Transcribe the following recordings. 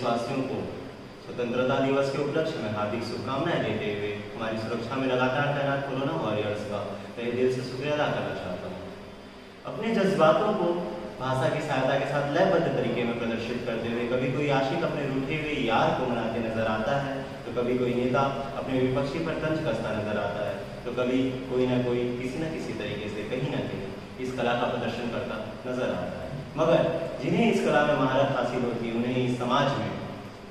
देशवासियों को। स्वतंत्रता दिवस के उपलक्ष्य में हार्दिक शुभकामनाएँ देते हुए हमारी सुरक्षा में लगातार तैनात कोरोना वॉरियर्स का तहे दिल से शुक्रिया अदा करना चाहता हूँ। अपने जज्बातों को भाषा की सहायता के साथ लयबद्ध तरीके में प्रदर्शित करते हुए कभी कोई आशिक अपने रूठे हुए यार को मनाते नज़र आता है तो कभी कोई नेता अपने विपक्षी पर तंज कसता नज़र आता है तो कभी कोई ना कोई किसी न किसी तरीके से कहीं ना कहीं इस कला का प्रदर्शन करता नज़र आता है। मगर जिन्हें इस कला में महारत हासिल होती है, उन्हें इस समाज में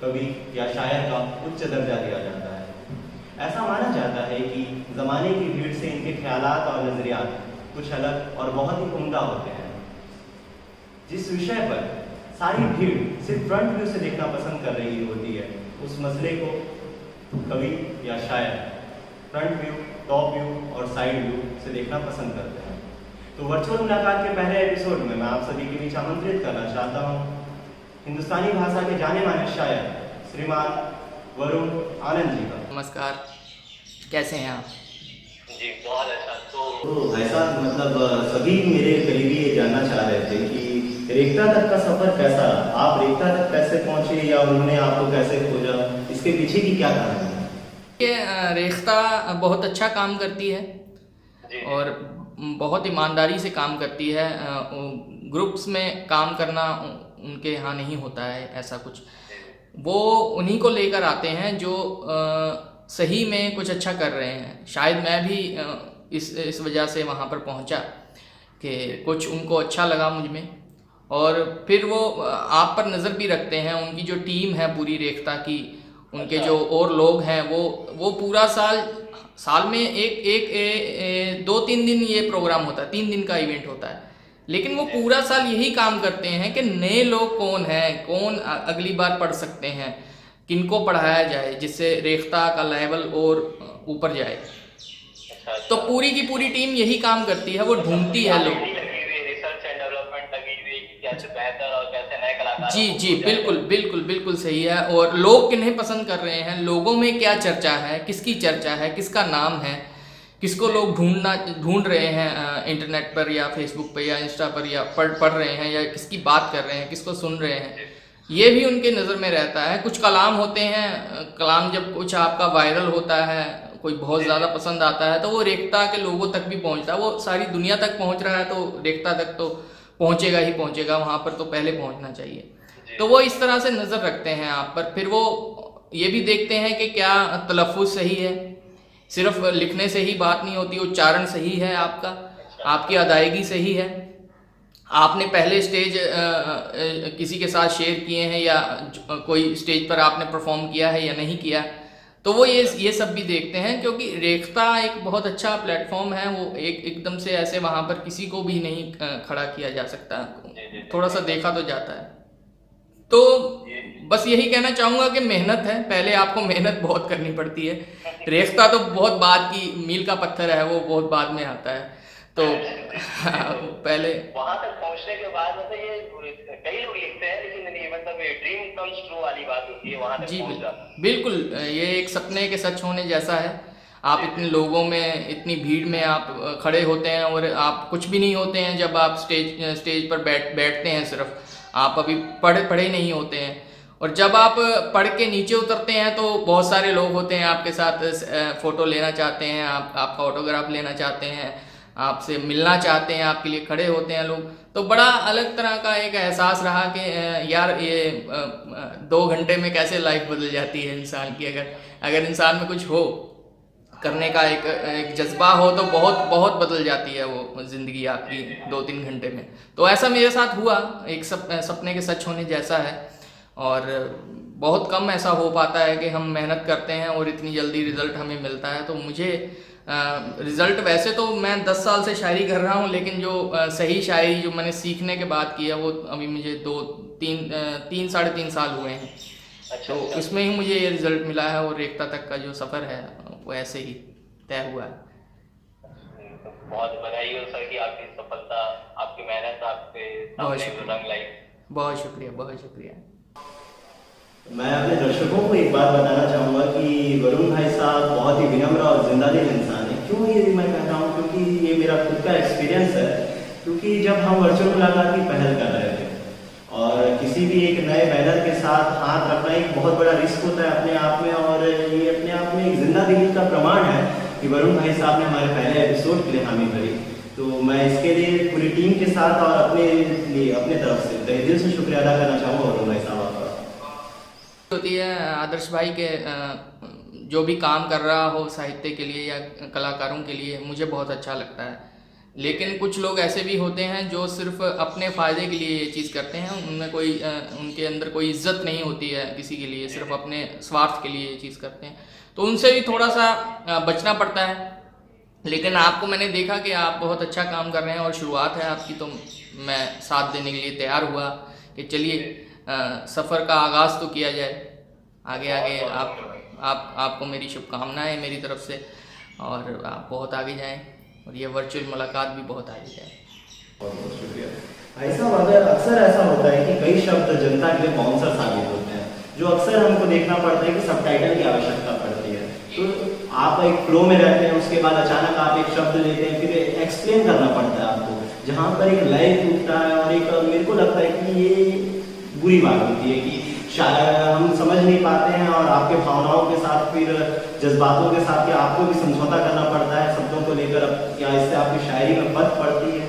कवि या शायर का उच्च दर्जा दिया जाता है। ऐसा माना जाता है कि जमाने की भीड़ से इनके ख्याल और नजरियात कुछ अलग और बहुत ही उमदा होते हैं। जिस विषय पर सारी भीड़ सिर्फ़ फ्रंट व्यू से देखना पसंद कर रही होती है, उस मसले को कवि या शायर फ्रंट व्यू टॉप व्यू और साइड व्यू से देखना पसंद करते हैं। तो वर्चुअल मुलाकात के पहले एपिसोड में मैं आप सभी के बीच आमंत्रित करना चाहता हूँ। हिंदुस्तानी भाषा के जाने माने शायर श्रीमान वरुण आनंद जी का। नमस्कार। कैसे हैं आप? जी बहुत अच्छा। तो तो भाई साहब मतलब सभी मेरे करीबी ये जानना चाह रहे थे कि रेखता तक का सफ़र कैसा रहा? आप रेखता तक कैसे पहुँचे या उन्होंने आपको कैसे खोजा? इसके पीछे की क्या कहानी है? ये रेख्ता बहुत अच्छा काम करती है और बहुत ईमानदारी से काम करती है ग्रुप्स में काम करना उनके यहाँ नहीं होता है ऐसा कुछ। वो उन्हीं को लेकर आते हैं जो सही में कुछ अच्छा कर रहे हैं। शायद मैं भी इस इस वजह से वहाँ पर पहुँचा कि कुछ उनको अच्छा लगा मुझमें। और फिर वो आप पर नज़र भी रखते हैं उनकी जो टीम है पूरी रेखता की उनके अच्छा। जो और लोग हैं वो वो पूरा साल साल में एक एक ए, ए, दो तीन दिन ये प्रोग्राम होता है तीन दिन का इवेंट होता है। लेकिन वो पूरा साल यही काम करते हैं कि नए लोग कौन हैं कौन अगली बार पढ़ सकते हैं किनको पढ़ाया जाए जिससे रेख्ता का लेवल और ऊपर जाए। अच्छा तो पूरी की पूरी टीम यही काम करती है वो ढूंढती है लोग। कैसे बेहतर और कैसे नए कलाकार जी जी बिल्कुल बिल्कुल बिल्कुल सही है और लोग किन्हें पसंद कर रहे हैं लोगों में क्या चर्चा है किसकी चर्चा है किसका नाम है किसको लोग ढूंढना ढूंढ रहे हैं इंटरनेट पर या फेसबुक पर या इंस्टा पर या पढ़ पढ़ रहे हैं या किसकी बात कर रहे हैं किसको सुन रहे हैं ये भी उनके नज़र में रहता है। कुछ कलाम होते हैं कलाम जब कुछ आपका वायरल होता है कोई बहुत ज़्यादा पसंद आता है तो वो रेखता के लोगों तक भी पहुँचता है वो सारी दुनिया तक पहुँच रहा है तो रेखता तक तो पहुंचेगा ही पहुंचेगा वहाँ पर तो पहले पहुँचना चाहिए। तो वो इस तरह से नज़र रखते हैं आप पर। फिर वो ये भी देखते हैं कि क्या तलफ़ुज़ सही है। सिर्फ़ लिखने से ही बात नहीं होती उच्चारण सही है आपका। आपकी अदायगी सही है। आपने पहले स्टेज अ, अ, किसी के साथ शेयर किए हैं या कोई स्टेज पर आपने परफॉर्म किया है या नहीं किया। तो वो ये ये सब भी देखते हैं क्योंकि रेखता एक बहुत अच्छा प्लेटफॉर्म है वो एक एकदम से ऐसे वहाँ पर किसी को भी नहीं खड़ा किया जा सकता। थोड़ा सा देखा तो जाता है। तो बस यही कहना चाहूँगा कि मेहनत है पहले आपको मेहनत बहुत करनी पड़ती है। रेखता तो बहुत बाद की मील का पत्थर है वो बहुत बाद में आता है। तो पहले वहाँ तक पहुँचने के बाद मतलब ये कई लोग लिखते हैं लेकिन ये मतलब ये ड्रीम कम्स ट्रू वाली बात होती है वहाँ तक जी बिल्कुल। बिल्कुल ये एक सपने के सच होने जैसा है। आप इतने लोगों में इतनी भीड़ में आप खड़े होते हैं और आप कुछ भी नहीं होते हैं जब आप स्टेज स्टेज पर बैठ बैठते हैं सिर्फ़। आप अभी पढ़े पढ़े नहीं होते हैं। और जब आप पढ़ के नीचे उतरते हैं तो बहुत सारे लोग होते हैं आपके साथ फ़ोटो लेना चाहते हैं आप आपका ऑटोग्राफ लेना चाहते हैं। आपसे मिलना चाहते हैं आपके लिए खड़े होते हैं लोग। तो बड़ा अलग तरह का एक एहसास रहा कि यार ये दो घंटे में कैसे लाइफ बदल जाती है इंसान की? अगर अगर इंसान में कुछ हो करने का एक एक जज्बा हो तो बहुत बहुत बदल जाती है वो ज़िंदगी आपकी दो तीन घंटे में। तो ऐसा मेरे साथ हुआ एक सप, सपने के सच होने जैसा है। और बहुत कम ऐसा हो पाता है कि हम मेहनत करते हैं और इतनी जल्दी रिज़ल्ट हमें मिलता है। तो मुझे रिज़ल्ट वैसे तो मैं दस साल से शायरी कर रहा हूँ लेकिन जो अ, सही शायरी जो मैंने सीखने के बाद की है वो अभी मुझे दो तीन अ, तीन साढ़े तीन साल हुए हैं अच्छा तो अच्छा। इसमें ही मुझे ये रिज़ल्ट मिला है और एकता तक का जो सफ़र है वो ऐसे ही तय हुआ है बहुत बधाई हो सर कि आपकी सफलता आपकी मेहनत आपके बहुत शुक्रिया। बहुत शुक्रिया बहुत शुक्रिया मैं अपने दर्शकों को एक बात बताना चाहूँगा कि वरुण भाई साहब बहुत ही विनम्र और ज़िंदा दिल इंसान है। क्यों ये भी मैं कहता हूँ? क्योंकि ये मेरा खुद का एक्सपीरियंस है। क्योंकि जब हम वर्चुअल मुलाकात की पहल कर रहे थे और किसी भी एक नए बैनर के साथ हाथ रखना एक बहुत बड़ा रिस्क होता है अपने आप में और ये अपने आप में एक ज़िंदा दिली का प्रमाण है कि वरुण भाई साहब ने हमारे पहले एपिसोड के लिए हामी भरी। तो मैं इसके लिए पूरी टीम के साथ और अपने लिए, अपने तरफ़ से दिल से शुक्रिया अदा करना चाहूँगा वरुण भाई साहब। होती है, आदर्श भाई के जो भी काम कर रहा हो साहित्य के लिए या कलाकारों के लिए, मुझे बहुत अच्छा लगता है। लेकिन कुछ लोग ऐसे भी होते हैं जो सिर्फ़ अपने फ़ायदे के लिए ये चीज़ करते हैं, उनमें कोई उनके अंदर कोई इज़्ज़त नहीं होती है किसी के लिए, सिर्फ़ अपने स्वार्थ के लिए ये चीज़ करते हैं। तो उनसे भी थोड़ा सा बचना पड़ता है। लेकिन आपको मैंने देखा कि आप बहुत अच्छा काम कर रहे हैं और शुरुआत है आपकी तो मैं साथ देने के लिए तैयार हुआ कि चलिए सफ़र का आगाज़ तो किया जाए। आगे आगे आप आप आपको मेरी शुभकामनाएँ मेरी तरफ़ से और आप बहुत आगे जाएँ और ये वर्चुअल मुलाकात भी बहुत आगे जाए। बहुत बहुत शुक्रिया। साहब अगर अक्सर ऐसा होता है कि कई शब्द जनता के लिए बाउंसर साबित होते हैं जो अक्सर हमको देखना पड़ता है कि सब की आवश्यकता पड़ती है। तो आप एक फ्लो में रहते हैं उसके बाद अचानक आप एक शब्द लेते हैं फिर एक्सप्लेन करना पड़ता है आपको। जहाँ पर एक लय टूटता है और एक मेरे को लगता है कि ये बुरी बात होती है कि हम समझ नहीं पाते हैं और आपके भावनाओं के साथ, फिर जज्बातों के साथ आपको भी समझौता करना पड़ता है शब्दों को लेकर क्या इससे आपकी शायरी में फ़र्क पड़ती है।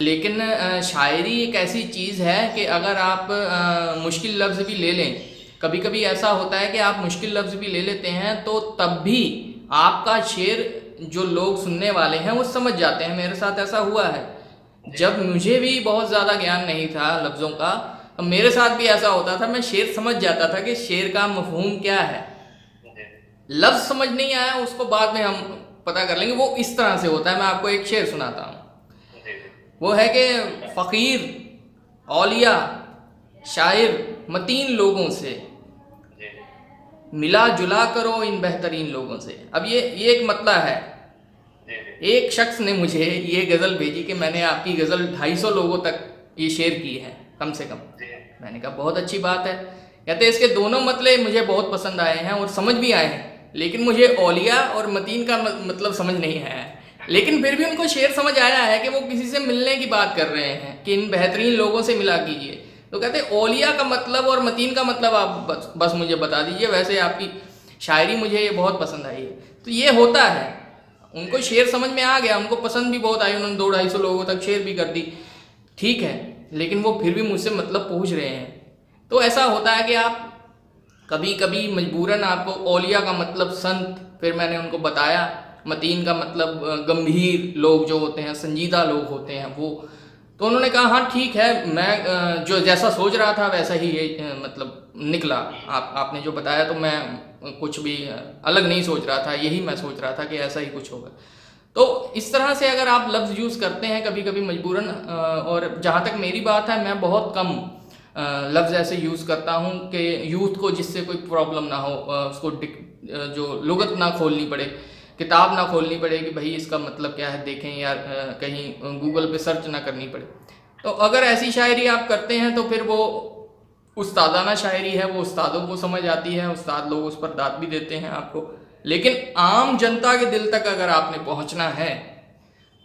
लेकिन शायरी एक ऐसी चीज़ है कि अगर आप मुश्किल लफ्ज़ भी ले लें कभी कभी ऐसा होता है कि आप मुश्किल लफ्ज़ भी ले लेते हैं तो तब भी आपका शेर जो लोग सुनने वाले हैं वो समझ जाते हैं, मेरे साथ ऐसा हुआ है। जब मुझे भी बहुत ज़्यादा ज्ञान नहीं था लफ्ज़ों का अब मेरे साथ भी ऐसा होता था, मैं शेर समझ जाता था कि शेर का मफहूम क्या है। लफ्ज़ समझ नहीं आया, उसको बाद में हम पता कर लेंगे, वो इस तरह से होता है, मैं आपको एक शेर सुनाता हूँ। वो है कि फ़कीर, औलिया, शायर, मतीन लोगों से। मिला जुला करो इन बेहतरीन लोगों से। अब ये ये एक मतला है। एक शख्स ने मुझे ये गज़ल भेजी कि मैंने आपकी गज़ल 250 लोगों तक ये शेयर की है कम से कम। मैंने कहा बहुत अच्छी बात है। कहते इसके दोनों मतले मुझे बहुत पसंद आए हैं और समझ भी आए हैं लेकिन मुझे ओलिया और मतीन का मतलब समझ नहीं आया है। लेकिन फिर भी उनको शेर समझ आया है कि वो किसी से मिलने की बात कर रहे हैं कि इन बेहतरीन लोगों से मिला कीजिए। तो कहते ओलिया का मतलब और मतीन का मतलब आप बस बस मुझे बता दीजिए वैसे आपकी शायरी मुझे ये बहुत पसंद आई है। तो ये होता है। उनको शेर समझ में आ गया, उनको पसंद भी बहुत आई, उन्होंने दो ढाई सौ लोगों तक शेयर भी कर दी। ठीक है, लेकिन वो फिर भी मुझसे मतलब पूछ रहे हैं। तो ऐसा होता है कि आप कभी कभी मजबूरन आपको ओलिया का मतलब संत, फिर मैंने उनको बताया, मतीन का मतलब गंभीर लोग जो होते हैं, संजीदा लोग होते हैं, वो। तो उन्होंने कहा हाँ ठीक है, मैं जो जैसा सोच रहा था, वैसा ही ये मतलब निकला। आप, आपने जो बताया तो मैं कुछ भी अलग नहीं सोच रहा था, यही मैं सोच रहा था कि ऐसा ही कुछ होगा। तो इस तरह से अगर आप लफ्ज़ यूज़ करते हैं कभी कभी मजबूरन और जहाँ तक मेरी बात है, मैं बहुत कम लफ्ज़ ऐसे यूज़ करता हूँ कि यूथ को जिससे कोई प्रॉब्लम ना हो उसको जो लुगत ना खोलनी पड़े, किताब ना खोलनी पड़े कि भाई इसका मतलब क्या है, देखें या कहीं गूगल पे सर्च ना करनी पड़े। तो अगर ऐसी शायरी आप करते हैं तो फिर वो उस्तादाना शायरी है, वो उस्तादों को समझ आती है, उस्ताद लोग उस पर दाद भी देते हैं आपको। लेकिन आम जनता के दिल तक अगर आपने पहुँचना है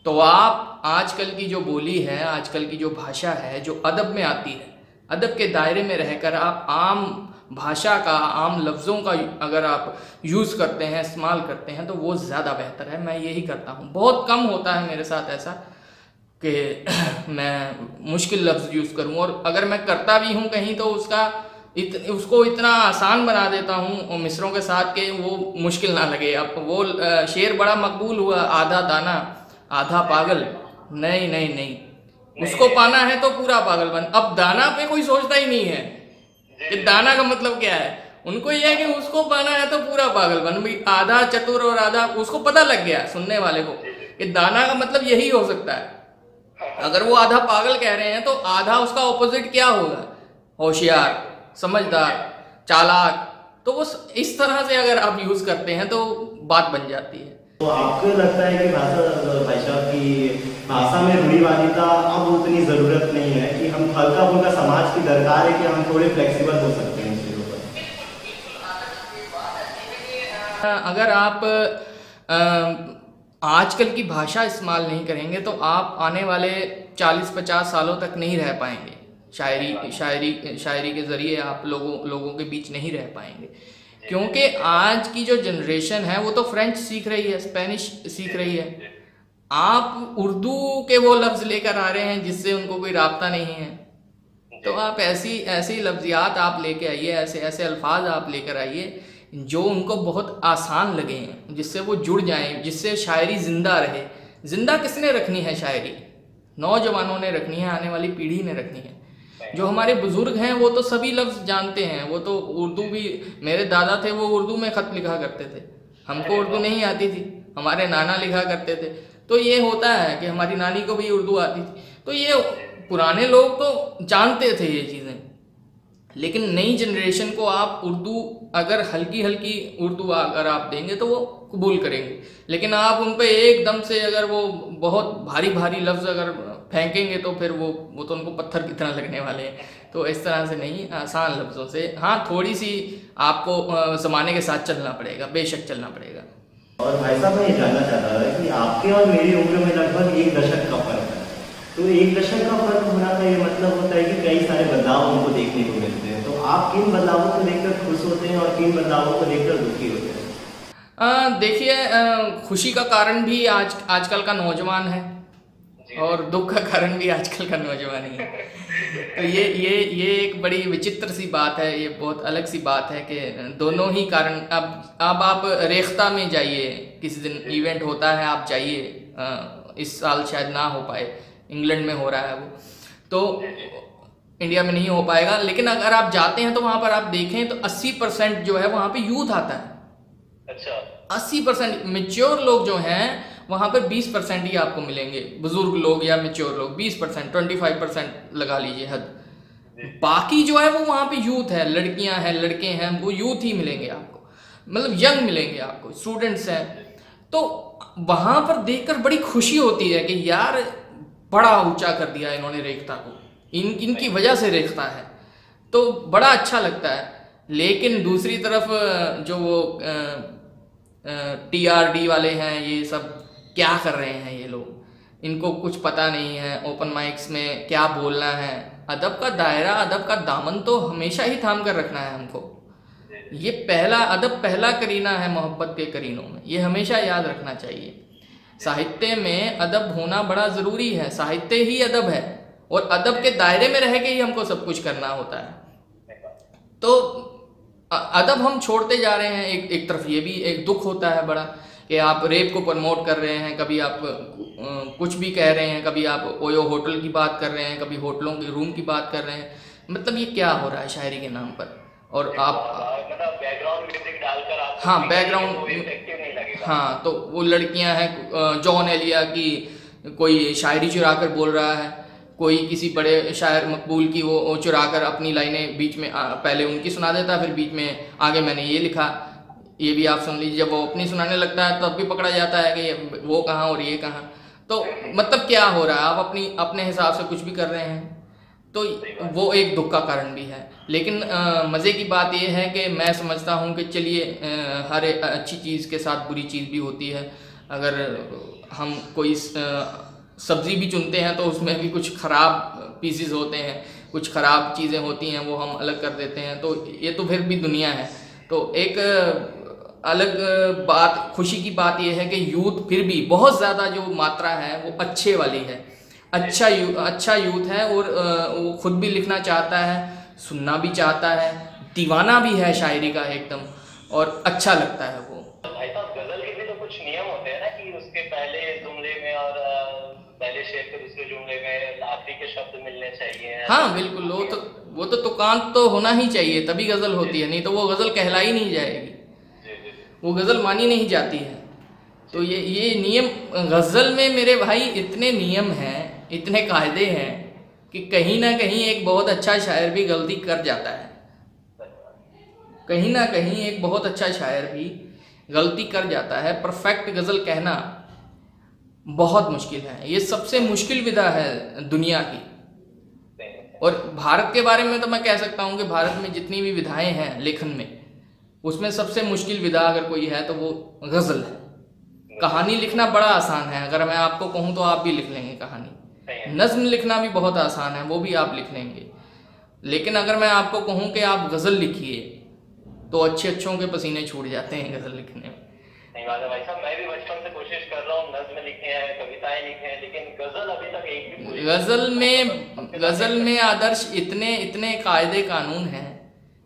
तो आप आजकल की जो बोली है, आजकल की जो भाषा है, जो अदब में आती है, अदब के दायरे में रहकर आप आम भाषा का, आम लफ्ज़ों का अगर आप यूज़ करते हैं, इस्तेमाल करते हैं तो वो ज़्यादा बेहतर है। मैं यही करता हूँ। बहुत कम होता है मेरे साथ ऐसा। कि मैं मुश्किल लफ्ज़ यूज़ करूँ। और अगर मैं करता भी हूँ कहीं तो उसका इत, उसको इतना आसान बना देता हूँ मिसरों के साथ कि वो मुश्किल ना लगे। अब वो शेर बड़ा मकबूल हुआ आधा दाना आधा पागल। नहीं नहीं नहीं। उसको पाना है तो पूरा पागल बन अब दाना पे कोई सोचता ही नहीं है कि दाना का मतलब क्या है। उनको यह है कि उसको पाना है तो पूरा पागल बन भाई आधा चतुर और आधा उसको पता लग गया सुनने वाले को कि दाना का मतलब यही हो सकता है। अगर वो आधा पागल कह रहे हैं तो आधा उसका ऑपोजिट क्या होगा? होशियार समझदार चालाक। तो वो इस तरह से अगर आप यूज़ करते हैं तो बात बन जाती है। तो आपको लगता है कि भाषा भाई साहब की भाषा में रूढ़ीवादिता अब उतनी ज़रूरत नहीं है कि हम हल्का फुल्का समाज की दरकार है कि हम थोड़े फ्लेक्सिबल हो सकते हैं अगर आप आ, आजकल की भाषा इस्तेमाल नहीं करेंगे तो आप आने वाले 40-50 सालों तक नहीं रह पाएँगे। शायरी शायरी शायरी के ज़रिए आप लोगों लोगों के बीच नहीं रह पाएँगे। क्योंकि आज की जो जनरेशन है, वो तो फ्रेंच सीख रही है स्पेनिश सीख रही है। आप उर्दू के वो लफ्ज़ लेकर आ रहे हैं, जिससे उनको कोई रबता नहीं है। तो आप ऐसी ऐसी लफ्जियात आप लेके आइए, ऐसे ऐसे अल्फाज आप लेकर आइए जो उनको बहुत आसान लगे जिससे वो जुड़ जाएँ जिससे शायरी ज़िंदा रहे। ज़िंदा किसने रखनी है शायरी? नौजवानों ने रखनी है आने वाली पीढ़ी ने रखनी है। जो हमारे बुज़ुर्ग हैं वो तो सभी लफ्ज़ जानते हैं। वो तो उर्दू भी मेरे दादा थे वो उर्दू में ख़त लिखा करते थे। हमको उर्दू नहीं आती थी। हमारे नाना लिखा करते थे। तो ये होता है कि हमारी नानी को भी उर्दू आती थी। तो ये पुराने लोग तो जानते थे ये चीज़ें। लेकिन नई जनरेशन को आप उर्दू अगर हल्की हल्की उर्दू अगर आप देंगे तो वो कबूल करेंगे। लेकिन आप उन पर एकदम से अगर वो बहुत भारी भारी लफ्ज़ अगर फेंकेंगे तो फिर वो वो तो उनको पत्थर की तरह लगने वाले हैं। तो इस तरह से नहीं, आसान लफ्ज़ों से। हाँ थोड़ी सी आपको ज़माने के साथ चलना पड़ेगा, बेशक चलना पड़ेगा। और भाई साहब, मैं ये जानना चाहता था कि आपके और मेरी उम्र में लगभग एक दशक का फ़र्क है। तो एक दशक का फ़र्क होना का ये मतलब होता है कि कई सारे बदलाव उनको देखने को मिलते हैं। तो आप किन बदलावों को लेकर खुश होते हैं और किन बदलावों को लेकर दुखी होते हैं? देखिए खुशी का कारण भी आज आजकल का नौजवान है और दुख का कारण भी आजकल का नौजवान ही है। तो ये ये ये एक बड़ी विचित्र सी बात है ये बहुत अलग सी बात है कि दोनों ही कारण अब अब आप रेख्ता में जाइए किसी दिन इवेंट होता है आप जाइए इस साल शायद ना हो पाए इंग्लैंड में हो रहा है वो। तो इंडिया में नहीं हो पाएगा। लेकिन अगर आप जाते हैं तो वहाँ पर आप देखें तो 80 परसेंट जो है वहाँ पे यूथ आता है। अच्छा। 80 परसेंट मेच्योर लोग जो हैं वहाँ पर 20 परसेंट ही आपको मिलेंगे। बुज़ुर्ग लोग या मेच्योर लोग 20 परसेंट ट्वेंटी फाइव परसेंट लगा लीजिए हद। बाकी जो है वो वहाँ पे यूथ है लड़कियाँ हैं लड़के हैं वो यूथ ही मिलेंगे आपको। मतलब यंग मिलेंगे आपको स्टूडेंट्स हैं। तो वहाँ पर देखकर बड़ी खुशी होती है कि यार बड़ा ऊँचा कर दिया इन्होंने रेखता को। इन, इनकी वजह से रेखता है। तो बड़ा अच्छा लगता है। लेकिन दूसरी तरफ़ जो वो टी आर डी वाले हैं, ये सब क्या कर रहे हैं ये लोग? इनको कुछ पता नहीं है। ओपन माइक्स में क्या बोलना है? अदब का दायरा, अदब का दामन तो हमेशा ही थाम कर रखना है हमको। ये पहला, अदब पहला करीना है मोहब्बत के करीनों में। ये हमेशा याद रखना चाहिए। साहित्य में अदब होना बड़ा ज़रूरी है। साहित्य ही अदब है। और अदब के दायरे में रह के ही हमको सब कुछ करना होता है। तो अदब हम छोड़ते जा रहे हैं। एक एक तरफ़ ये भी एक दुख होता है बड़ा कि आप रेप को प्रमोट कर रहे हैं कभी आप कुछ भी कह रहे हैं कभी आप ओयो होटल की बात कर रहे हैं कभी होटलों के रूम की बात कर रहे हैं। मतलब ये क्या हो रहा है शायरी के नाम पर? और आप मतलब हाँ बैकग्राउंड हाँ तो वो लड़कियाँ हैं जॉन एलिया की कोई शायरी चुरा कर बोल रहा है। कोई किसी बड़े शायर मकबूल की वो चुरा कर अपनी लाइनें बीच में पहले उनकी सुना देता, फिर बीच में आगे मैंने ये लिखा। ये भी आप सुन लीजिए, जब वो अपनी सुनाने लगता है, तब तो भी पकड़ा जाता है कि वो कहाँ और ये कहाँ। तो मतलब क्या हो रहा है? आप अपनी, अपने हिसाब से कुछ भी कर रहे हैं तो वो एक दुख का कारण भी है। लेकिन मज़े की बात यह है कि मैं समझता हूँ कि चलिए हर अच्छी चीज़ के साथ बुरी चीज़ भी होती है। अगर हम कोई सब्ज़ी भी चुनते हैं तो उसमें भी कुछ ख़राब पीसेस होते हैं, कुछ ख़राब चीज़ें होती हैं, वो हम अलग कर देते हैं। तो ये तो फिर भी दुनिया है। तो एक अलग बात, खुशी की बात यह है कि यूथ फिर भी बहुत ज़्यादा जो मात्रा है, वो अच्छे वाली है। अच्छा यू अच्छा यूथ है और वो खुद भी लिखना चाहता है, सुनना भी चाहता है, दीवाना भी है शायरी का एकदम, और अच्छा लगता है वो। भाई साहब, गज़ल के भी तो कुछ नियम होते हैं ना कि उसके पहले जुमले में और पहले शेर के दूसरे जुमले में आखिरी के शब्द मिलने चाहिए। हाँ बिल्कुल वो तो वो तो तुकांत तो होना ही चाहिए तभी गज़ल होती है नहीं तो वो गज़ल कहलाई नहीं जाएगी। वो गज़ल मानी नहीं जाती है। तो ये ये नियम गज़ल में मेरे भाई इतने नियम हैं इतने कायदे हैं कि कहीं ना कहीं एक बहुत अच्छा शायर भी गलती कर जाता है। कहीं ना कहीं एक बहुत अच्छा शायर भी गलती कर जाता है। परफेक्ट गज़ल कहना बहुत मुश्किल है। ये सबसे मुश्किल विधा है दुनिया की। और भारत के बारे में तो मैं कह सकता हूँ कि भारत में जितनी भी विधाएँ हैं लेखन में, उसमें सबसे मुश्किल विधा अगर कोई है तो वो गज़ल है। कहानी लिखना बड़ा आसान है। अगर मैं आपको कहूँ तो आप भी लिख लेंगे कहानी। नज्म लिखना भी बहुत आसान है, वो भी आप लिख लेंगे। लेकिन अगर मैं आपको कहूँ कि आप गज़ल लिखिए तो अच्छे अच्छों के पसीने छूट जाते हैं गज़ल लिखने में। नहीं भाई साहब, मैं भी बचपन से नज्म लिखे हैं कविताएँ लिखे हैं लेकिन गज़ल अभी तक एक भी पूरी गज़ल में गज़ल में आदर्श इतने इतने कायदे कानून हैं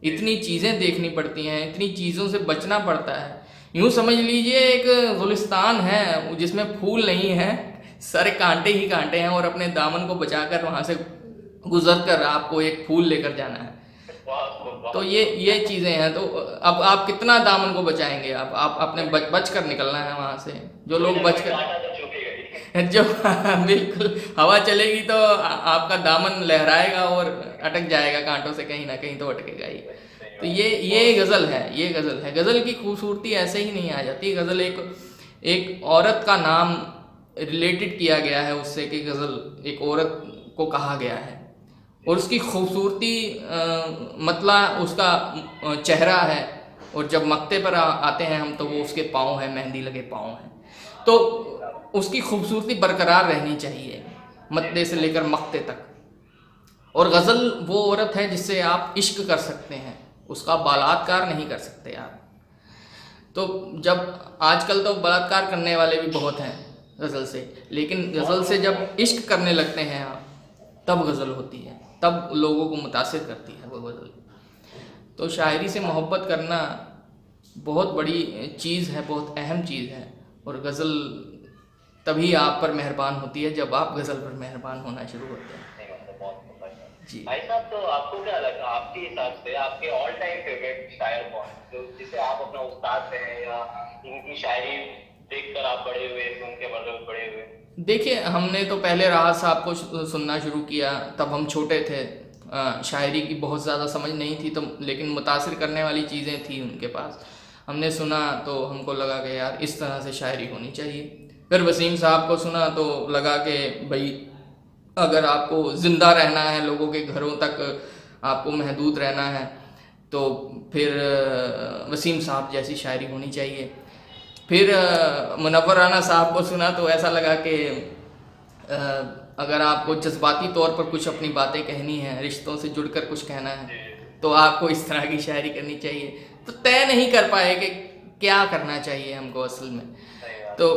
इतनी चीज़ें देखनी पड़ती हैं इतनी चीज़ों से बचना पड़ता है। यूँ समझ लीजिए एक गुलिस्तान है जिसमें फूल नहीं है सारे कांटे ही कांटे हैं और अपने दामन को बचाकर वहाँ से गुजर कर आपको एक फूल लेकर जाना है। तो ये ये चीज़ें हैं तो अब आप कितना दामन को बचाएँगे आप? आप अपने बच बच कर निकलना है वहाँ से। जो लोग बच कर तो। जो बिल्कुल। हवा चलेगी तो आपका दामन लहराएगा और अटक जाएगा कांटों से कहीं ना कहीं तो अटकेगा ही। तो ये ये गज़ल है ये गज़ल है। गज़ल की खूबसूरती ऐसे ही नहीं आ जाती। गज़ल एक एक औरत का नाम रिलेटेड किया गया है उससे कि गज़ल एक औरत को कहा गया है। और उसकी खूबसूरती मतला उसका चेहरा है। और जब मक्ते पर आ, आते हैं हम तो वो उसके पाँव हैं मेहंदी लगे पाँव हैं। तो उसकी खूबसूरती बरकरार रहनी चाहिए मद्दे से लेकर मक्ते तक। और गज़ल वो औरत है जिससे आप इश्क कर सकते हैं। उसका बलात्कार नहीं कर सकते आप। तो जब आजकल तो बलात्कार करने वाले भी बहुत हैं गज़ल से लेकिन गज़ल से जब इश्क करने लगते हैं आप तब गज़ल होती है। तब लोगों को मुतासिर करती है वो तो शायरी से मोहब्बत करना बहुत बड़ी चीज़ है बहुत अहम चीज़ है और गज़ल तभी आप पर मेहरबान होती है जब आप गज़ल पर मेहरबान होना शुरू होते हैं। जी। भाई साहब तो आपको क्या लगता है आपके हिसाब से आपके ऑल टाइम फेवरेट शायर कौन है? जो जिसे आप अपना उस्ताद हैं या इनकी शायरी देखकर आप बड़े हुए सुन के मतलब बड़े हुए। देखिए, हमने तो पहले राहत साहब को सुनना शुरू किया, तब हम छोटे थे। शायरी की बहुत ज़्यादा समझ नहीं थी तो लेकिन मुतासर करने वाली चीज़ें थी उनके पास। हमने सुना तो हमको लगा कि यार, इस तरह से शायरी होनी चाहिए। फिर वसीम साहब को सुना तो लगा कि भाई, अगर आपको ज़िंदा रहना है, लोगों के घरों तक आपको महदूद रहना है तो फिर वसीम साहब जैसी शायरी होनी चाहिए। फिर अ, मुनव्वर राना साहब को सुना तो ऐसा लगा कि अगर आपको जज्बाती तौर पर कुछ अपनी बातें कहनी है रिश्तों से जुड़कर कुछ कहना है तो आपको इस तरह की शायरी करनी चाहिए। तो तय नहीं कर पाए कि क्या करना चाहिए हमको असल में। तो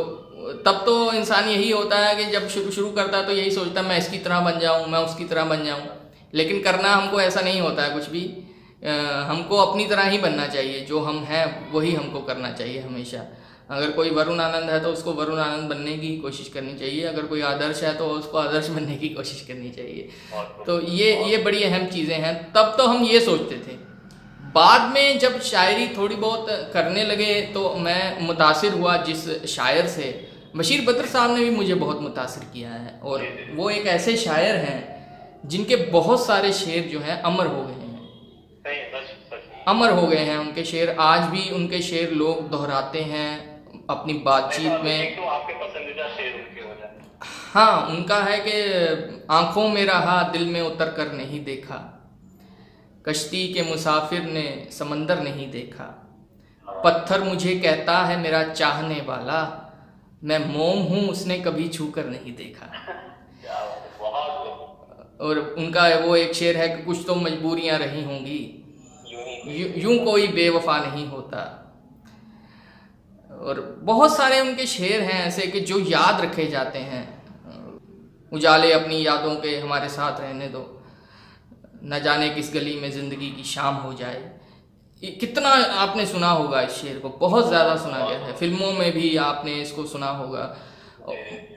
तब तो इंसान यही होता है कि जब शुरू शुरू करता है तो यही सोचता है मैं इसकी तरह बन जाऊँ मैं उसकी तरह बन जाऊँ। लेकिन करना हमको ऐसा नहीं होता है कुछ भी। अ, हमको अपनी तरह ही बनना चाहिए जो हम हैं वही हमको करना चाहिए हमेशा। अगर कोई वरुण आनंद है तो उसको वरुण आनंद बनने की कोशिश करनी चाहिए। अगर कोई आदर्श है तो उसको आदर्श बनने की कोशिश करनी चाहिए। तो ये ये बड़ी अहम चीज़ें हैं। तब तो हम ये सोचते थे। बाद में जब शायरी थोड़ी बहुत करने लगे तो मैं मुतासर हुआ जिस शायर से। बशीर बद्र साहब ने भी मुझे बहुत मुतासर किया है। और वो एक ऐसे शायर हैं जिनके बहुत सारे शेर जो हैं अमर हो गए हैं। अमर हो गए हैं उनके शेर। आज भी उनके शेर लोग दोहराते हैं। अपनी बातचीत में तो आपके पसंदीदा शेर उनके हो जाए। हाँ उनका है कि आँखों में रहा दिल में उतर कर नहीं देखा। कश्ती के मुसाफिर ने समंदर नहीं देखा। पत्थर मुझे कहता है मेरा चाहने वाला। मैं मोम हूँ उसने कभी छू कर नहीं देखा। है, और उनका वो एक शेर है कि कुछ तो मजबूरियाँ रही होंगी। ही यूँ कोई बेवफा नहीं होता। और बहुत सारे उनके शेर हैं ऐसे कि जो याद रखे जाते हैं। उजाले अपनी यादों के हमारे साथ रहने दो। न जाने किस गली में ज़िंदगी की शाम हो जाए। कितना आपने सुना होगा इस शेर को? बहुत ज़्यादा सुना गया है। फ़िल्मों में भी आपने इसको सुना होगा।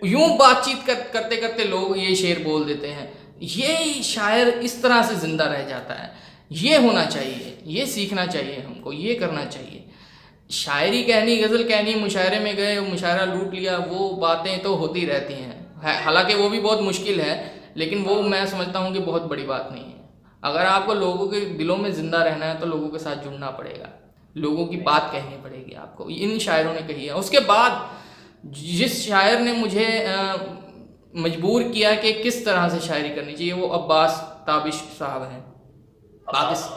यूँ बातचीत कर, करते करते लोग ये शेर बोल देते हैं ये शायर इस तरह से ज़िंदा रह जाता है। ये होना चाहिए ये सीखना चाहिए हमको ये करना चाहिए। शायरी कहनी गज़ल कहनी मुशायरे में गए मुशायरा लूट लिया वो बातें तो होती रहती हैं। हालाँकि वो भी बहुत मुश्किल है लेकिन वो मैं समझता हूँ कि बहुत बड़ी बात नहीं है। अगर आपको लोगों के दिलों में ज़िंदा रहना है तो लोगों के साथ जुड़ना पड़ेगा। लोगों की बात कहनी पड़ेगी आपको। इन शायरों ने कही है। उसके बाद जिस शायर ने मुझे मजबूर किया कि किस तरह से शायरी करनी चाहिए वो अब्बास ताबिश साहब हैं। पाकिस-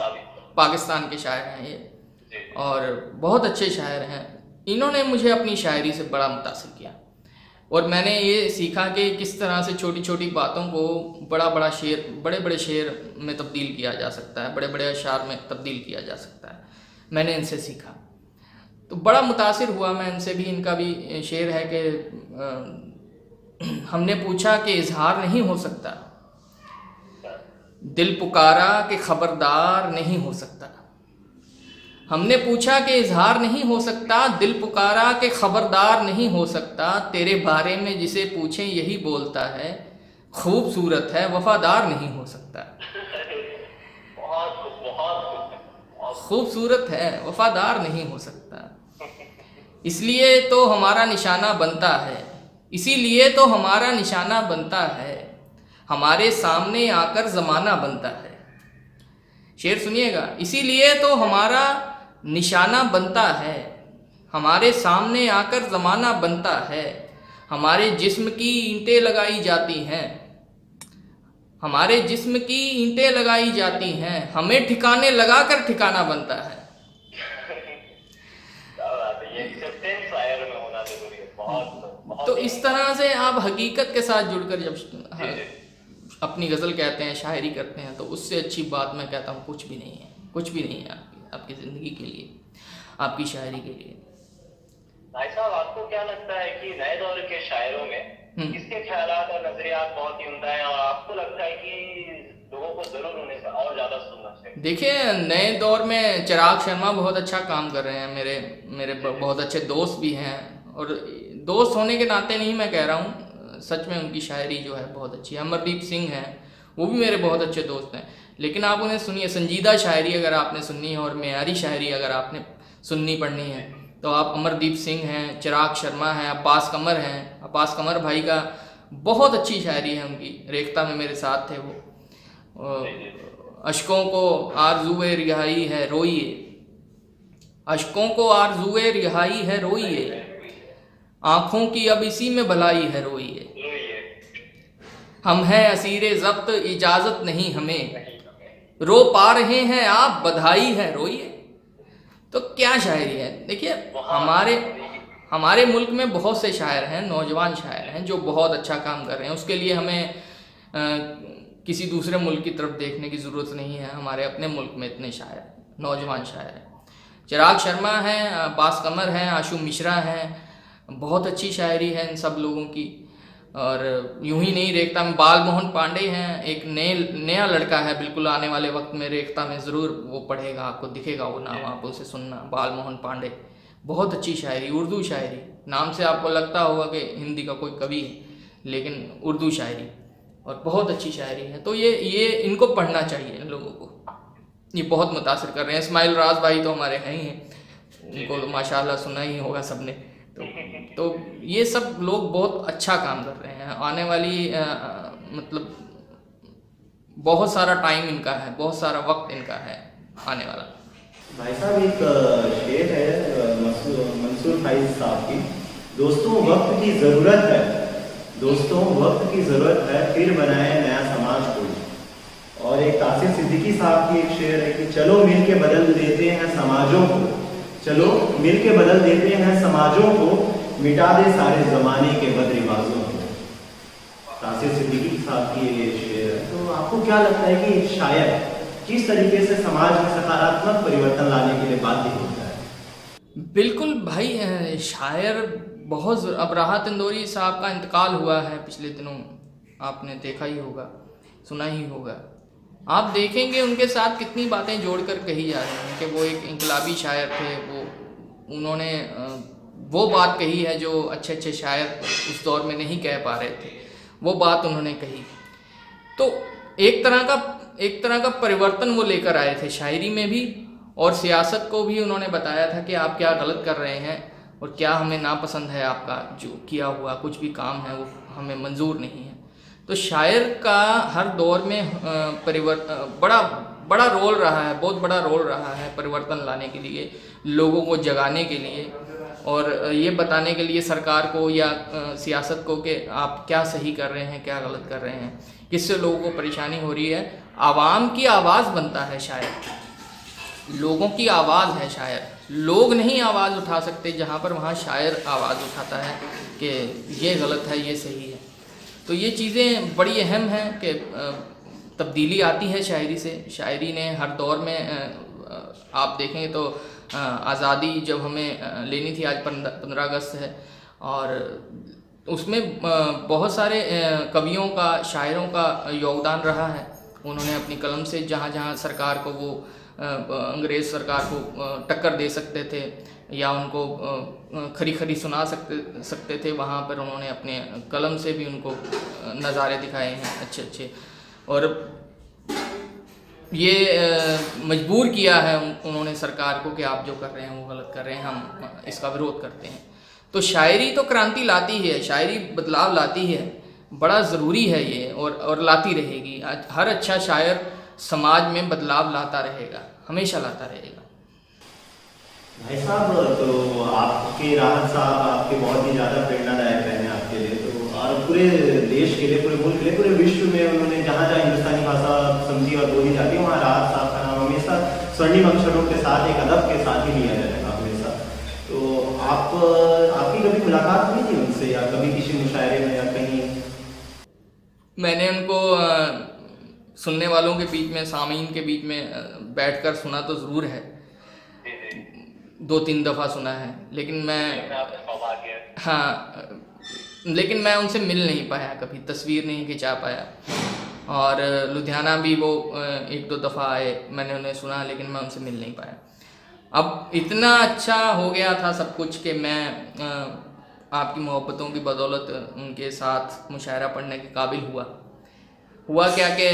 पाकिस्तान के शायर हैं ये। और बहुत अच्छे शायर हैं। इन्होंने मुझे अपनी शायरी से बड़ा मुतासर किया। और मैंने ये सीखा कि किस तरह से छोटी छोटी बातों को बड़ा बड़ा शेर बड़े बड़े शेर में तब्दील किया जा सकता है बड़े बड़े अशार में तब्दील किया जा सकता है। मैंने इनसे सीखा। तो बड़ा मुतासर हुआ मैं इनसे भी। इनका भी शेर है कि हमने पूछा कि इजहार नहीं हो सकता। दिल पुकारा कि खबरदार नहीं हो सकता। हमने पूछा कि इजहार नहीं हो सकता, दिल पुकारा कि खबरदार नहीं हो सकता, तेरे बारे में जिसे पूछें यही बोलता है, खूबसूरत है, वफादार नहीं हो सकता। खूबसूरत है, वफादार नहीं हो सकता। इसलिए तो हमारा निशाना बनता है, इसीलिए तो हमारा निशाना बनता है, हमारे सामने आकर ज़माना बनता है। शेर सुनिएगा, इसीलिए तो हमारा निशाना बनता है। हमारे सामने आकर ज़माना बनता है। हमारे जिस्म की ईंटें लगाई जाती हैं। हमारे जिस्म की ईंटें लगाई जाती हैं। हमें ठिकाने लगाकर ठिकाना बनता है। तो इस तरह से आप हकीकत के साथ जुड़कर जब अपनी गज़ल कहते हैं शायरी करते हैं तो उससे अच्छी बात मैं कहता हूँ कुछ भी नहीं है। कुछ भी नहीं है। आपकी ज़िंदगी के लिए आपकी शायरी के लिए। भाई साहब आपको क्या लगता है कि नए दौर के शायरों में हम्म। किसके ख्याल और नजरियात बहुत ही उमदा है और आपको लगता है कि लोगों को ज़रूर उन्हें और ज़्यादा सुनना चाहिए? देखिए नए दौर में चिराग शर्मा बहुत अच्छा काम कर रहे हैं। मेरे मेरे बहुत अच्छे दोस्त भी हैं और दोस्त होने के नाते नहीं मैं कह रहा हूँ सच में उनकी शायरी जो है बहुत अच्छी है। अमरदीप सिंह हैं वो भी मेरे बहुत अच्छे दोस्त हैं। लेकिन आप उन्हें सुनिए, संजीदा शायरी अगर आपने सुननी है और मेयारी शायरी अगर आपने सुननी पढ़नी है तो आप अमरदीप सिंह हैं, चिराग शर्मा हैं, अब्बास कमर हैं। अब्बास कमर भाई का बहुत अच्छी शायरी है उनकी, रेखता में मेरे साथ थे वो। अशकों को आरजुए रिहाई है रोइए। अशकों को आरजुए रिहाई है रोइए। आँखों की अब इसी में भलाई है रोइए। हम हैं असीरे जब्त, इजाज़त नहीं हमें। रो पा रहे हैं आप बधाई है रोइए। तो क्या शायरी है? देखिए हमारे हमारे मुल्क में बहुत से शायर हैं नौजवान शायर हैं जो बहुत अच्छा काम कर रहे हैं। उसके लिए हमें आ, किसी दूसरे मुल्क की तरफ़ देखने की ज़रूरत नहीं है। हमारे अपने मुल्क में इतने शायर नौजवान शायर हैं। चिराग शर्मा हैं बास कमर हैं आशु मिश्रा हैं बहुत अच्छी शायरी है इन सब लोगों की। और यूँ ही नहीं रेखता में बाल मोहन पांडे हैं। एक नए नया लड़का है बिल्कुल आने वाले वक्त में रेखता में ज़रूर वो पढ़ेगा आपको दिखेगा वो नाम आप उसे सुनना। बाल मोहन पांडे बहुत अच्छी शायरी उर्दू शायरी। नाम से आपको लगता होगा कि हिंदी का कोई कवि है लेकिन उर्दू शायरी और बहुत अच्छी शायरी है। तो ये ये इनको पढ़ना चाहिए इन लोगों को। ये बहुत मुतासर कर रहे हैं। इसमाइल राज भाई तो हमारे हैं ही हैं। उनको तो माशाल्लाह सुना ही होगा सबने। तो तो ये सब लोग बहुत अच्छा काम कर रहे हैं। आने वाली आ, मतलब बहुत सारा टाइम इनका है बहुत सारा वक्त इनका है आने वाला। भाई साहब एक शेर है मंसूर भाई साहब की। दोस्तों वक्त की ज़रूरत है। दोस्तों वक्त की ज़रूरत है फिर बनाए नया समाज को। और एक तासिर सिद्दीकी साहब की एक शेर है कि चलो मिल के बदल देते हैं समाजों को। चलो मिल के बदल देते हैं समाजों को, मिटा दे सारे जमाने के बद रिवाजों को। तासिर सिद्दीकी साहब की ये शेर तो आपको क्या लगता है कि शायर किस तरीके से समाज में सकारात्मक परिवर्तन लाने के लिए बाध्य होता है? बिल्कुल भाई शायर बहुत अब राहत इंदौरी साहब का इंतकाल हुआ है, पिछले दिनों आपने देखा ही होगा, सुना ही होगा। आप देखेंगे उनके साथ कितनी बातें जोड़कर कही जा रही हैं कि वो एक इनकलाबी शायर थे उन्होंने वो बात कही है जो अच्छे अच्छे शायर उस दौर में नहीं कह पा रहे थे। वो बात उन्होंने कही। तो एक तरह का, एक तरह का परिवर्तन वो लेकर आए थे शायरी में भी और सियासत को भी उन्होंने बताया था कि आप क्या गलत कर रहे हैं और क्या हमें नापसंद है आपका जो किया हुआ कुछ भी काम है वो हमें मंजूर नहीं है। तो शायर का हर दौर में परिवर्तन बड़ा बड़ा रोल रहा है, बहुत बड़ा रोल रहा है परिवर्तन लाने के लिए, लोगों को जगाने के लिए। और ये बताने के लिए सरकार को या सियासत को कि आप क्या सही कर रहे हैं, क्या गलत कर रहे हैं। किससे लोगों को परेशानी हो रही है? आवाम की आवाज़ बनता है शायर लोगों की आवाज़ है शायर लोग नहीं आवाज़ उठा सकते जहाँ पर वहाँ शायर आवाज़ उठाता है कि ये गलत है, ये सही है। तो ये चीज़ें बड़ी अहम हैं कि तब्दीली आती है शायरी से। शायरी ने हर दौर में आप देखें तो आज़ादी जब हमें लेनी थी, आज पंद्रह अगस्त है और उसमें बहुत सारे कवियों का, शायरों का योगदान रहा है। उन्होंने अपनी कलम से जहाँ जहाँ सरकार को वो अंग्रेज़ सरकार को टक्कर दे सकते थे या उनको खरी खरी सुना सकते सकते थे, वहाँ पर उन्होंने अपने कलम से भी उनको नज़ारे दिखाए हैं अच्छे अच्छे और ये मजबूर किया है उन्होंने सरकार को कि आप जो कर रहे हैं, वो गलत कर रहे हैं, हम इसका विरोध करते हैं। तो शायरी तो क्रांति लाती है शायरी बदलाव लाती है बड़ा ज़रूरी है ये और और लाती रहेगी। हर अच्छा शायर समाज में बदलाव लाता रहेगा, हमेशा लाता रहेगा। भाई साहब तो आपके राहत साहब आपके बहुत ही ज़्यादा प्रेरणादायक रहे आपके लिए तो और पूरे देश के लिए पूरे मुल्क के लिए पूरे विश्व में उन्होंने जहाँ जहाँ हिंदुस्तानी भाषा समझी और बोली जाती है वहाँ राहत साहब का नाम हमेशा स्वर्णिम अक्षरों के साथ एक अदब के साथ ही लिया जाएगा हमेशा। तो आप आपकी कभी मुलाकात हुई थी उनसे या कभी किसी मुशायरे में या कहीं? मैंने उनको सुनने वालों के बीच में सामीन के बीच में बैठकर सुना तो ज़रूर है। दो तीन दफ़ा सुना है लेकिन मैं हाँ लेकिन मैं उनसे मिल नहीं पाया कभी, तस्वीर नहीं खिंचा पाया। और लुधियाना भी वो एक दो दफ़ा आए, मैंने उन्हें सुना, लेकिन मैं उनसे मिल नहीं पाया। अब इतना अच्छा हो गया था सब कुछ कि मैं आपकी मोहब्बतों की बदौलत उनके साथ मुशायरा पढ़ने के काबिल हुआ। हुआ क्या कि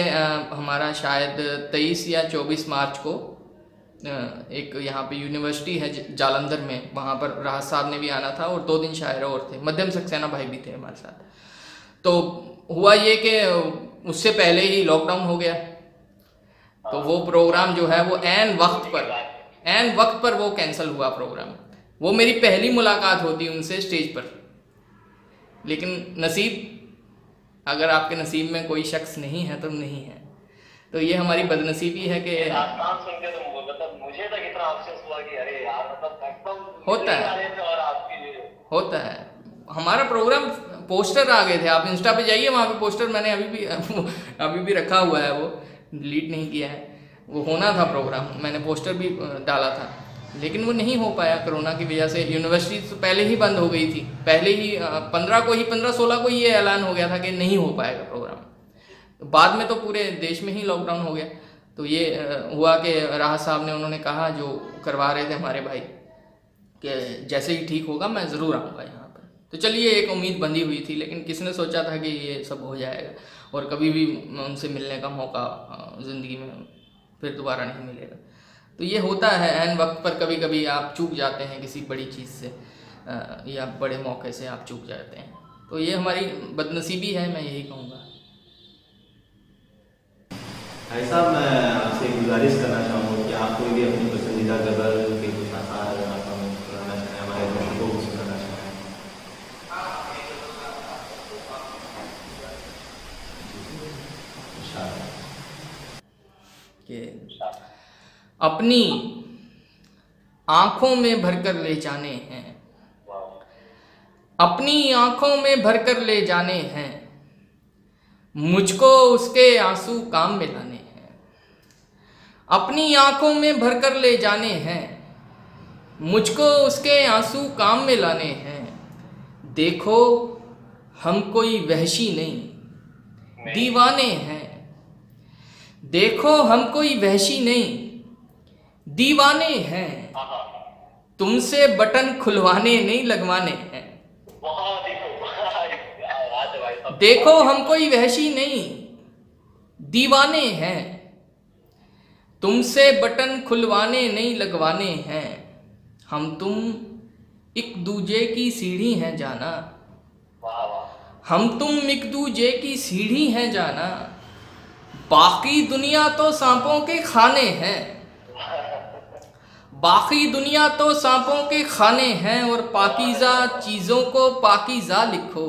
हमारा शायद तेईस या चौबीस मार्च को एक यहाँ पे यूनिवर्सिटी है जालंधर में, वहाँ पर राहत साहब ने भी आना था और दो दिन शायर और थे। मध्यम सक्सेना भाई भी थे हमारे साथ। तो हुआ ये कि उससे पहले ही लॉकडाउन हो गया। तो वो प्रोग्राम जो है वो एन वक्त पर एन वक्त पर वो कैंसिल हुआ प्रोग्राम वो मेरी पहली मुलाकात होती उनसे स्टेज पर। लेकिन नसीब, अगर आपके नसीब में कोई शख्स नहीं है तो नहीं है। तो ये हमारी बदनसीबी है कि मतलब होता है। होता है। हमारा प्रोग्राम पोस्टर आ गए थे। आप इंस्टा पे जाइए वहाँ पे पोस्टर मैंने अभी भी अभी भी रखा हुआ है वो। डिलीट नहीं किया है। वो होना था प्रोग्राम मैंने पोस्टर भी डाला था। लेकिन वो नहीं हो पाया कोरोना की वजह से। यूनिवर्सिटी तो पहले ही बंद हो गई थी। पहले ही पंद्रह को ही पंद्रह सोलह को ही ये ऐलान हो गया था कि नहीं हो पाएगा प्रोग्राम तो बाद में तो पूरे देश में ही लॉकडाउन हो गया। तो ये हुआ कि राहत साहब ने उन्होंने कहा, जो करवा रहे थे हमारे भाई, कि जैसे ही ठीक होगा मैं ज़रूर आऊँगा यहाँ पर। तो चलिए, एक उम्मीद बंधी हुई थी, लेकिन किसने सोचा था कि ये सब हो जाएगा? और कभी भी उनसे मिलने का मौका ज़िंदगी में फिर दोबारा नहीं मिलेगा। तो ये होता है एन वक्त पर कभी कभी आप चूक जाते हैं किसी बड़ी चीज़ से या बड़े मौके से आप चूक जाते हैं। तो ये हमारी बदनसीबी है, मैं यही कहूँगा। भाई साहब, मैं आपसे गुजारिश करना चाहूँगा कि आप कोई भी अपनी पसंदीदा गज़ल के कुछ आसार हमारे को सुनाना चाहें। अपनी आँखों में भरकर ले जाने हैं। अपनी आँखों में भरकर ले जाने हैं। मुझको उसके आँसू काम में लाने अपनी आँखों में भरकर ले जाने हैं। मुझको उसके आँसू काम में लाने हैं। देखो हम कोई वहशी नहीं। दीवाने हैं। देखो हम कोई वहशी नहीं। दीवाने हैं। तुमसे बटन खुलवाने नहीं लगवाने हैं। देखो हम कोई वहशी नहीं। दीवाने हैं। तुमसे बटन खुलवाने नहीं लगवाने हैं। हम तुम एक दूजे की सीढ़ी हैं जाना। हम तुम एक दूजे की सीढ़ी हैं जाना। बाकी दुनिया तो सांपों के खाने हैं। बाकी दुनिया तो सांपों के खाने हैं और पाकिज़ा चीज़ों को पाकिज़ा लिखो।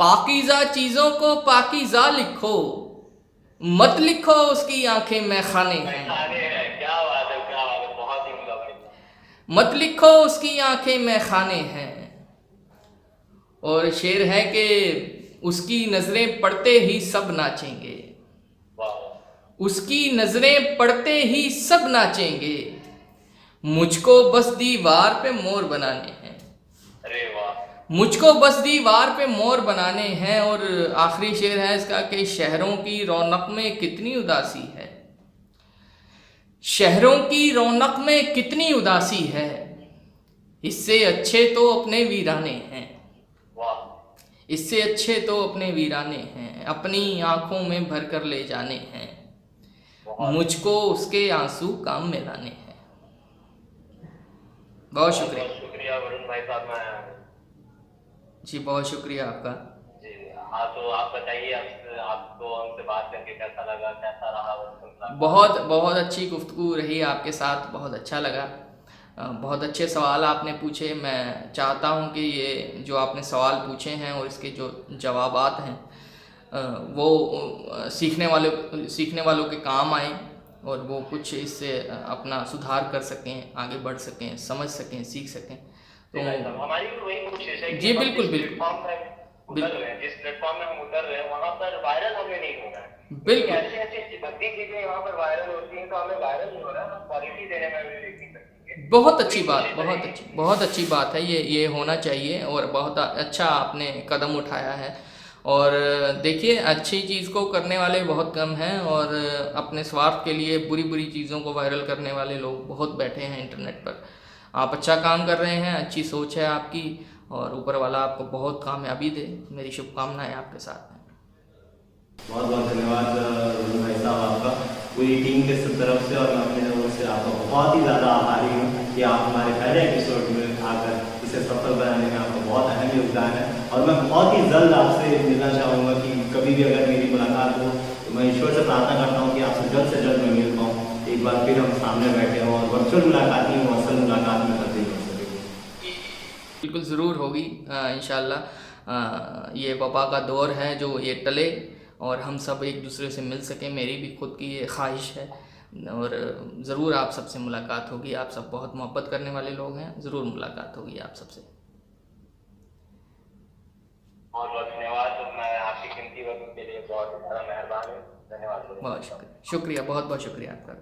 पाकिज़ा चीज़ों को पाकिज़ा लिखो। मत लिखो उसकी आँखें मैखाने हैं। मत लिखो उसकी आँखें मैखाने हैं। और शेर है कि उसकी नज़रें पड़ते ही सब नाचेंगे। उसकी नज़रें पड़ते ही सब नाचेंगे। मुझको बस दीवार पे मोर बनाने हैं। अरे वाह। मुझको बस दीवार पे मोर बनाने हैं और आखिरी शेर है इसका कि शहरों की रौनक में कितनी उदासी है। शहरों की रौनक में कितनी उदासी है। इससे अच्छे तो अपने वीराने हैं। इससे अच्छे तो अपने वीराने हैं। अपनी आँखों में भर कर ले जाने हैं। मुझको उसके आँसू काम में लाने हैं। बहुत शुक्रिया। शुक्रिया वरुण भाई साहब, मैं जी बहुत शुक्रिया आपका। जी हाँ तो आप बताइए आप आपको हमसे बात करके कैसा लगा कैसा रहा बहुत बहुत अच्छी गुफ्तु रही आपके साथ बहुत अच्छा लगा। बहुत अच्छे सवाल आपने पूछे। मैं चाहता हूँ कि ये जो आपने सवाल पूछे हैं और इसके जो जवाब हैं वो सीखने वाले सीखने वालों के काम आए और वो कुछ इससे अपना सुधार कर सकें आगे बढ़ सकें समझ सकें सीख सकें। तो हमारी भी वही कोशिश है जी, बिल्कुल, बिल्कुल। जिस प्लेटफॉर्म में हम उतर रहे हैं वहाँ पर वायरल हमें नहीं होना है। बिल्कुल। ऐसी ऐसी भक्ति चीज़ें वहाँ पर वायरल होती हैं तो हमें वायरल नहीं हो रहा है क्वालिटी देने में भी देखनी पड़ती बहुत अच्छी बात बहुत अच्छी बहुत अच्छी बात है ये ये होना चाहिए और बहुत अच्छा आपने कदम उठाया है। और देखिए अच्छी चीज़ को करने वाले बहुत कम हैं और अपने स्वार्थ के लिए बुरी बुरी चीज़ों को वायरल करने वाले लोग बहुत बैठे हैं इंटरनेट पर। आप अच्छा काम कर रहे हैं, अच्छी सोच है आपकी, और ऊपर वाला आपको बहुत कामयाबी दे। मेरी शुभकामनाएँ आपके साथ बहुत बहुत धन्यवाद भाई साहब आपका। पूरी टीम के तरफ़ से और मैं अपने तरफ़ से आपका बहुत ही ज़्यादा आभारी हूँ कि आप हमारे पहले एपिसोड में आकर इसे सफल बनाने में आपका बहुत अहम योगदान है। और मैं बहुत ही जल्द आपसे मिलना चाहूँगा कि कभी भी अगर मेरी मुलाकात हो तो मैं ईश्वर से प्रार्थना करता हूँ कि आपसे जल्द से जल्द मैं एक बार फिर हम सामने बैठे हों और वर्चुअल मुलाकात ही हो असल मुलाकात में तब्दील हो। सके बिल्कुल ज़रूर होगी इन ये वबा का दौर है जो ये टले और हम सब एक दूसरे से मिल सकें। मेरी भी खुद की ये ख्वाहिश है और ज़रूर आप सबसे मुलाकात होगी। आप सब बहुत मोहब्बत करने वाले लोग हैं। ज़रूर मुलाकात होगी आप सबसे बहुत बहुत धन्यवाद। मैं आपकी कीमती वक्त के लिए बहुत ज़्यादा मेहरबान हूँ। धन्यवाद। बहुत शुक्रिया। शुक्रिया बहुत बहुत शुक्रिया आपका।